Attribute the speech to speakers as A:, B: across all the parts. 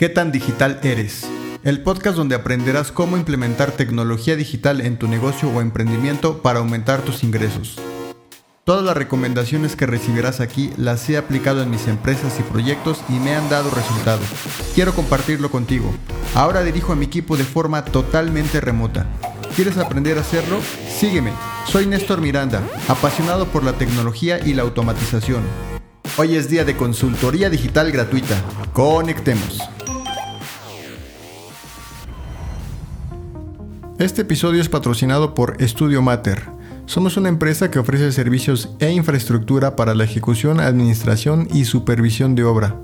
A: ¿Qué tan digital eres? El podcast donde aprenderás cómo implementar tecnología digital en tu negocio o emprendimiento para aumentar tus ingresos. Todas las recomendaciones que recibirás aquí las he aplicado en mis empresas y proyectos y me han dado resultados. Quiero compartirlo contigo. Ahora dirijo a mi equipo de forma totalmente remota. ¿Quieres aprender a hacerlo? Sígueme. Soy Néstor Miranda, apasionado por la tecnología y la automatización. Hoy es día de consultoría digital gratuita. Conectemos. Este episodio es patrocinado por Studio Matter. Somos una empresa que ofrece servicios e infraestructura para la ejecución, administración y supervisión de obra.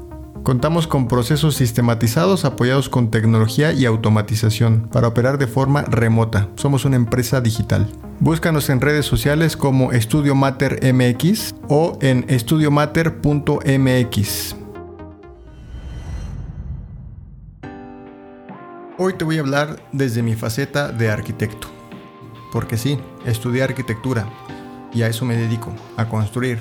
A: Contamos con procesos sistematizados apoyados con tecnología y automatización para operar de forma remota. Somos una empresa digital. Búscanos en redes sociales como Studio Matter MX o en estudiomatter.mx. Hoy te voy a hablar desde mi faceta de arquitecto. Porque sí, estudié arquitectura y a eso me dedico, a construir.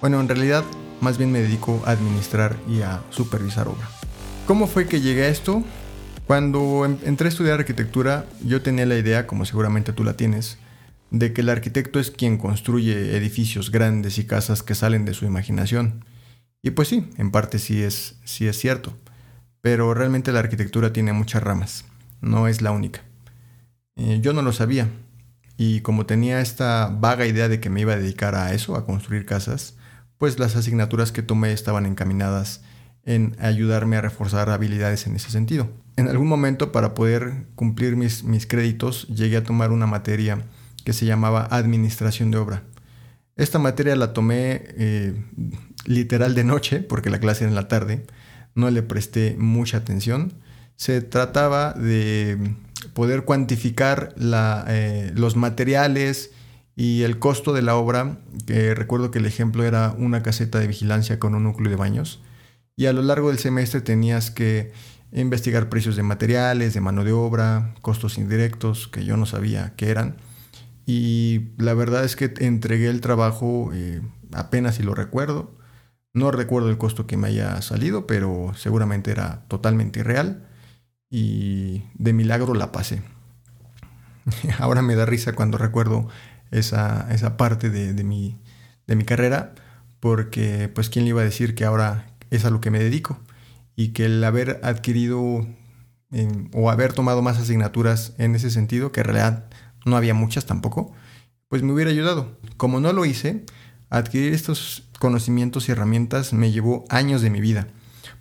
A: Bueno, en realidad más bien me dedico a administrar y a supervisar obra. ¿Cómo fue que llegué a esto? Cuando entré a estudiar arquitectura, yo tenía la idea, como seguramente tú la tienes, de que el arquitecto es quien construye edificios grandes y casas que salen de su imaginación. Y pues sí, en parte sí es, sí es cierto pero realmente la arquitectura tiene muchas ramas, no es la única. Eh, yo no lo sabía, y como tenía esta vaga idea de que me iba a dedicar a eso, a construir casas, pues las asignaturas que tomé estaban encaminadas en ayudarme a reforzar habilidades en ese sentido. En algún momento, para poder cumplir mis, mis créditos, llegué a tomar una materia que se llamaba Administración de Obra. Esta materia la tomé eh, literal de noche, porque la clase era en la tarde, no le presté mucha atención. Se trataba de poder cuantificar eh, los materiales y el costo de la obra, que recuerdo que el ejemplo era una caseta de vigilancia con un núcleo de baños, y a lo largo del semestre tenías que investigar precios de materiales, de mano de obra, costos indirectos, que yo no sabía qué eran, y la verdad es que entregué el trabajo eh, apenas si lo recuerdo, no recuerdo el costo que me haya salido, pero seguramente era totalmente irreal y de milagro la pasé. Ahora me da risa cuando recuerdo esa, esa parte de, mi, de mi carrera, porque pues quién le iba a decir que ahora es a lo que me dedico y que el haber adquirido em, o haber tomado más asignaturas en ese sentido, que en realidad no había muchas tampoco, pues me hubiera ayudado. Como no lo hice, adquirir estos conocimientos y herramientas me llevó años de mi vida.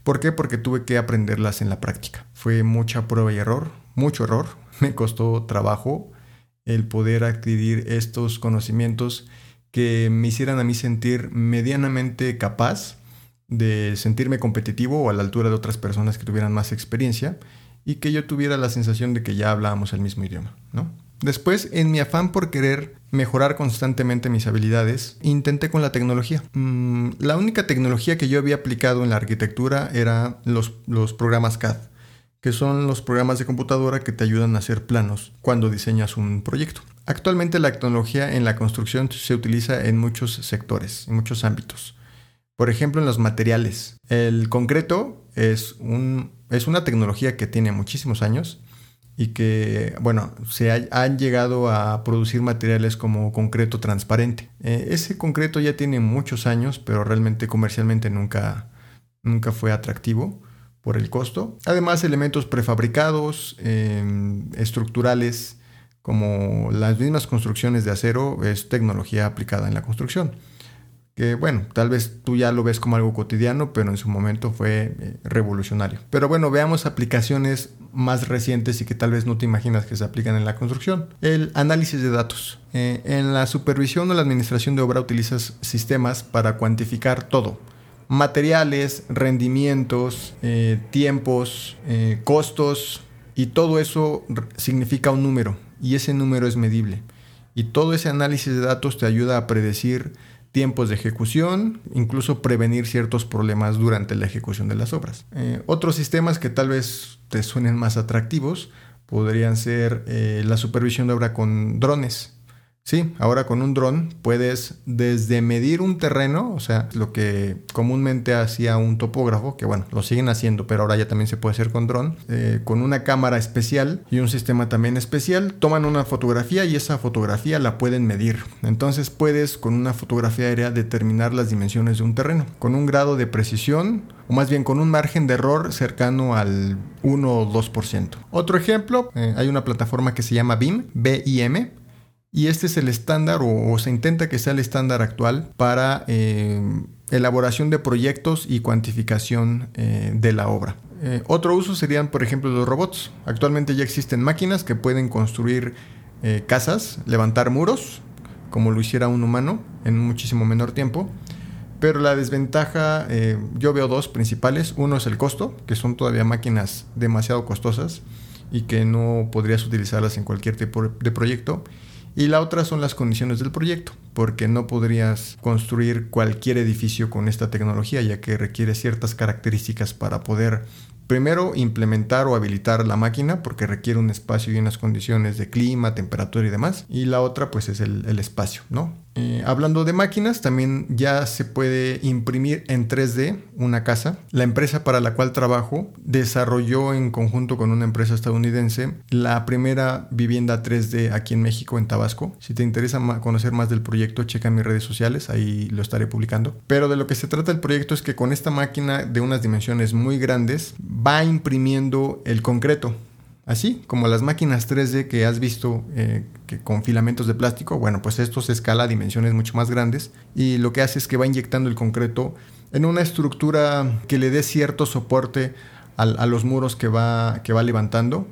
A: ¿Por qué? Porque tuve que aprenderlas en la práctica. Fue mucha prueba y error, mucho error. Me costó trabajo el poder adquirir estos conocimientos que me hicieran a mí sentir medianamente capaz de sentirme competitivo o a la altura de otras personas que tuvieran más experiencia y que yo tuviera la sensación de que ya hablábamos el mismo idioma, ¿no? Después, en mi afán por querer mejorar constantemente mis habilidades, intenté con la tecnología. Mm, la única tecnología que yo había aplicado en la arquitectura era los, programas CAD, que son los programas de computadora que te ayudan a hacer planos cuando diseñas un proyecto. Actualmente la tecnología en la construcción se utiliza en muchos sectores, en muchos ámbitos. Por ejemplo, en los materiales. El concreto es una tecnología que tiene muchísimos años y que, bueno, se han llegado a producir materiales como concreto transparente. Eh, ese concreto ya tiene muchos años, pero realmente comercialmente nunca, nunca fue atractivo por el costo. Además, elementos prefabricados, em, estructurales, como las mismas construcciones de acero, es tecnología aplicada en la construcción que bueno, tal vez tú ya lo ves como algo cotidiano, pero en su momento fue eh, revolucionario. Pero bueno, veamos aplicaciones más recientes y que tal vez no te imaginas que se aplican en la construcción. El análisis de datos. Eh, en la supervisión o la administración de obra utilizas sistemas para cuantificar todo. Materiales, rendimientos, eh, tiempos, costos y todo eso significa un número y ese número es medible. Y todo ese análisis de datos te ayuda a predecir tiempos de ejecución, incluso prevenir ciertos problemas durante la ejecución de las obras. Eh, otros sistemas que tal vez te suenen más atractivos podrían ser eh, la supervisión de obra con drones. Sí, ahora con un dron puedes desde medir un terreno, o sea, lo que comúnmente hacía un topógrafo, que bueno, lo siguen haciendo, pero ahora ya también se puede hacer con dron, eh, con una cámara especial y un sistema también especial, toman una fotografía y esa fotografía la pueden medir. Entonces puedes con una fotografía aérea determinar las dimensiones de un terreno, con un grado de precisión o más bien con un margen de error cercano al 1 o 2%. Otro ejemplo, eh, hay una plataforma que se llama BIM, B-I-M, y este es el estándar o, se intenta que sea el estándar actual para eh, elaboración de proyectos y cuantificación eh, de la obra. Eh, otro uso serían, por ejemplo, los robots. Actualmente ya existen máquinas que pueden construir casas, levantar muros, como lo hiciera un humano en muchísimo menor tiempo. Pero la desventaja, yo veo dos principales. Uno es el costo, que son todavía máquinas demasiado costosas y que no podrías utilizarlas en cualquier tipo de proyecto. Y la otra son las condiciones del proyecto, porque no podrías construir cualquier edificio con esta tecnología, ya que requiere ciertas características para poder primero implementar o habilitar la máquina, porque requiere un espacio y unas condiciones de clima, temperatura y demás. Y la otra pues es el, espacio, ¿no? Eh, hablando de máquinas, también ya se puede imprimir en 3D una casa. La empresa para la cual trabajo desarrolló en conjunto con una empresa estadounidense la primera vivienda 3D aquí en México, en Tabasco. Si te interesa conocer más del proyecto, checa mis redes sociales, ahí lo estaré publicando. Pero de lo que se trata el proyecto es que con esta máquina de unas dimensiones muy grandes va imprimiendo el concreto Así como las máquinas 3D que has visto eh, que con filamentos de plástico, bueno, pues esto se escala a dimensiones mucho más grandes y lo que hace es que va inyectando el concreto en una estructura que le dé cierto soporte a, los muros que va, que va levantando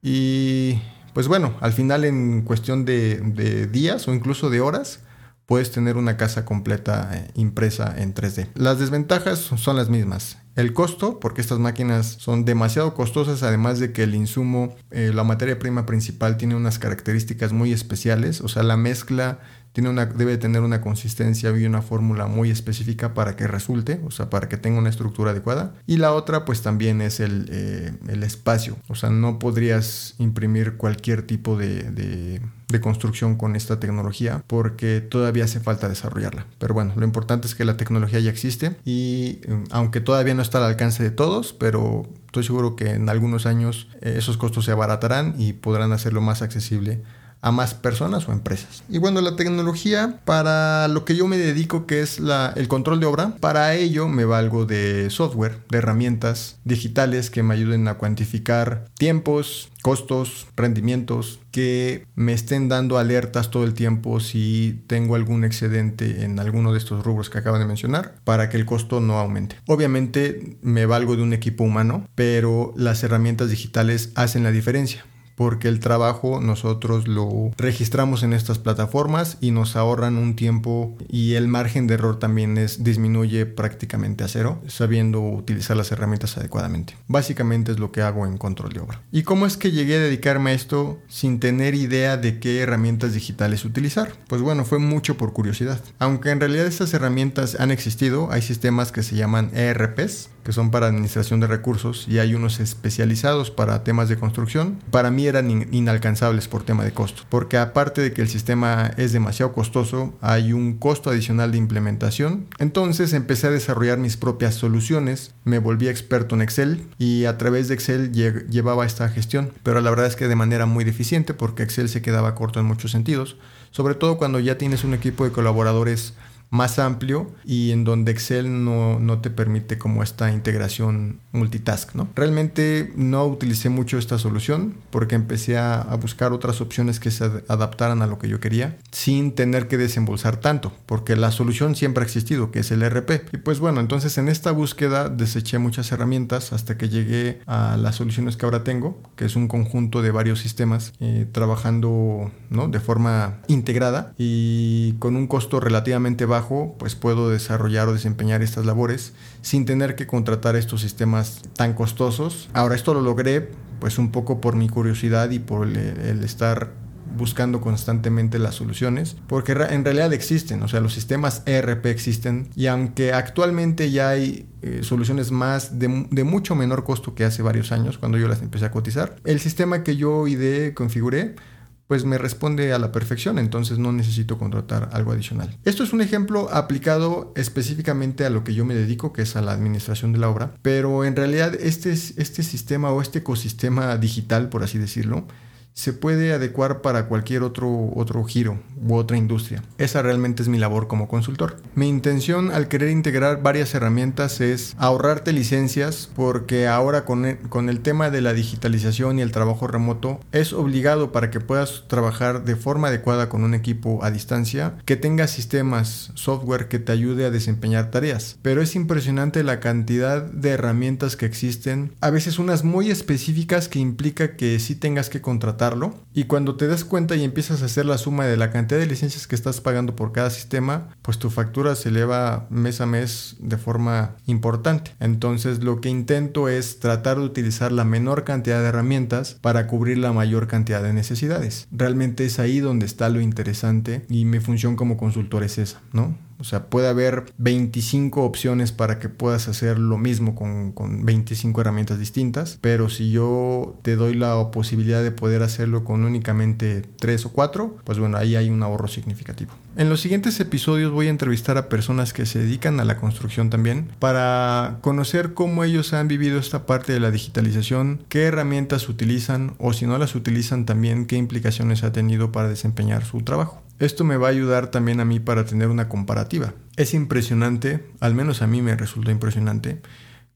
A: y pues bueno, al final en cuestión de, días o incluso de horas, puedes tener una casa completa eh, impresa en 3D. Las desventajas son las mismas. El costo, porque estas máquinas son demasiado costosas, además de que el insumo, eh, la materia prima principal tiene unas características muy especiales, o sea, la mezcla tiene una, debe tener una consistencia y una fórmula muy específica para que resulte, o sea, para que tenga una estructura adecuada. Y la otra, pues también es el, eh, espacio, o sea, no podrías imprimir cualquier tipo de, de, construcción con esta tecnología porque todavía hace falta desarrollarla. Pero bueno, lo importante es que la tecnología ya existe y eh, aunque todavía no está al alcance de todos, pero estoy seguro que en algunos años eh, esos costos se abaratarán y podrán hacerlo más accesible a más personas o empresas. Y bueno, la tecnología para lo que yo me dedico, que es el control de obra, para ello me valgo de software, de herramientas digitales que me ayuden a cuantificar tiempos, costos, rendimientos, que me estén dando alertas todo el tiempo si tengo algún excedente en alguno de estos rubros que acabo de mencionar, para que el costo no aumente. Obviamente me valgo de un equipo humano, pero las herramientas digitales hacen la diferencia porque el trabajo nosotros lo registramos en estas plataformas y nos ahorran un tiempo y el margen de error también es disminuye prácticamente a cero sabiendo utilizar las herramientas adecuadamente. Básicamente es lo que hago en control de obra. ¿Y cómo es que llegué a dedicarme a esto sin tener idea de qué herramientas digitales utilizar? Pues bueno, fue mucho por curiosidad. Aunque en realidad estas herramientas han existido, hay sistemas que se llaman ERPs, que son para administración de recursos, y hay unos especializados para temas de construcción. Para mí eran inalcanzables por tema de costo, porque aparte de que el sistema es demasiado costoso, hay un costo adicional de implementación. Entonces empecé a desarrollar mis propias soluciones, me volví experto en Excel y a través de Excel llevaba esta gestión, pero la verdad es que de manera muy deficiente porque Excel se quedaba corto en muchos sentidos, sobre todo cuando ya tienes un equipo de colaboradores más amplio y en donde Excel no, no, te permite como esta integración multitask, ¿no? Realmente no utilicé mucho esta solución porque empecé a, a, buscar otras opciones que se adaptaran a lo que yo quería sin tener que desembolsar tanto, porque la solución siempre ha existido, que es el RP. Y pues bueno, entonces en esta búsqueda deseché muchas herramientas hasta que llegué a las soluciones que ahora tengo, que es un conjunto de varios sistemas eh, trabajando ¿no? de forma integrada y con un costo relativamente bajo pues puedo desarrollar o desempeñar estas labores sin tener que contratar estos sistemas tan costosos. Ahora esto lo logré pues un poco por mi curiosidad y por el, estar buscando constantemente las soluciones, porque en realidad existen, o sea, los sistemas ERP existen y aunque actualmente ya hay eh, soluciones más de, mucho menor costo que hace varios años cuando yo las empecé a cotizar, el sistema que yo ideé, configuré, pues me responde a la perfección, entonces no necesito contratar algo adicional. Esto es un ejemplo aplicado específicamente a lo que yo me dedico, que es a la administración de la obra, pero en realidad este, este sistema o este ecosistema digital, por así decirlo, se puede adecuar para cualquier otro, otro giro u otra industria. Esa realmente es mi labor como consultor. Mi intención al querer integrar varias herramientas es ahorrarte licencias porque ahora con el, con el tema de la digitalización y el trabajo remoto es obligado para que puedas trabajar de forma adecuada con un equipo a distancia que tenga sistemas, software que te ayude a desempeñar tareas. Pero es impresionante la cantidad de herramientas que existen, a veces unas muy específicas que implica que sí tengas que contratar y cuando te das cuenta y empiezas a hacer la suma de la cantidad de licencias que estás pagando por cada sistema, pues tu factura se eleva mes a mes de forma importante. Entonces lo que intento es tratar de utilizar la menor cantidad de herramientas para cubrir la mayor cantidad de necesidades. Realmente es ahí donde está lo interesante y mi función como consultor es esa, ¿no? O sea, puede haber 25 opciones para que puedas hacer lo mismo con, con 25 herramientas distintas, pero si yo te doy la posibilidad de poder hacerlo con únicamente 3 o 4, pues bueno, ahí hay un ahorro significativo. En los siguientes episodios voy a entrevistar a personas que se dedican a la construcción también para conocer cómo ellos han vivido esta parte de la digitalización, qué herramientas utilizan o si no las utilizan también qué implicaciones ha tenido para desempeñar su trabajo. Esto me va a ayudar también a mí para tener una comparativa. Es impresionante, al menos a mí me resultó impresionante,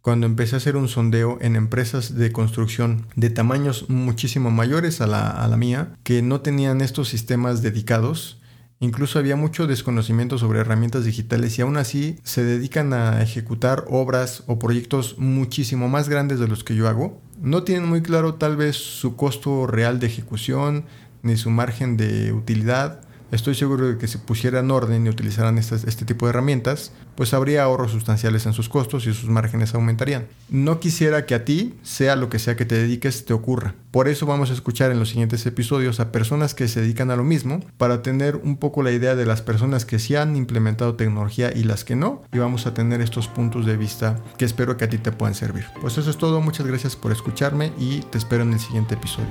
A: cuando empecé a hacer un sondeo en empresas de construcción de tamaños muchísimo mayores a la, a la mía, que no tenían estos sistemas dedicados. Incluso había mucho desconocimiento sobre herramientas digitales y aún así se dedican a ejecutar obras o proyectos muchísimo más grandes de los que yo hago. No tienen muy claro tal vez su costo real de ejecución ni su margen de utilidad estoy seguro de que si pusieran orden y utilizaran este tipo de herramientas, pues habría ahorros sustanciales en sus costos y sus márgenes aumentarían. No quisiera que a ti, sea lo que sea que te dediques, te ocurra. Por eso vamos a escuchar en los siguientes episodios a personas que se dedican a lo mismo para tener un poco la idea de las personas que sí han implementado tecnología y las que no. Y vamos a tener estos puntos de vista que espero que a ti te puedan servir. Pues eso es todo. Muchas gracias por escucharme y te espero en el siguiente episodio.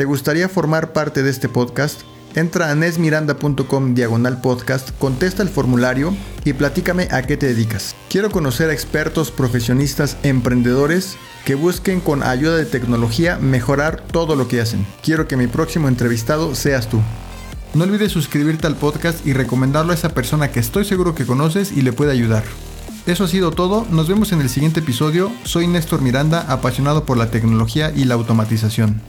A: ¿Te gustaría formar parte de este podcast? Entra a nesmiranda.com diagonal podcast, contesta el formulario y platícame a qué te dedicas. Quiero conocer a expertos, profesionistas, emprendedores que busquen con ayuda de tecnología mejorar todo lo que hacen. Quiero que mi próximo entrevistado seas tú. No olvides suscribirte al podcast y recomendarlo a esa persona que estoy seguro que conoces y le puede ayudar. Eso ha sido todo, nos vemos en el siguiente episodio. Soy Néstor Miranda, apasionado por la tecnología y la automatización.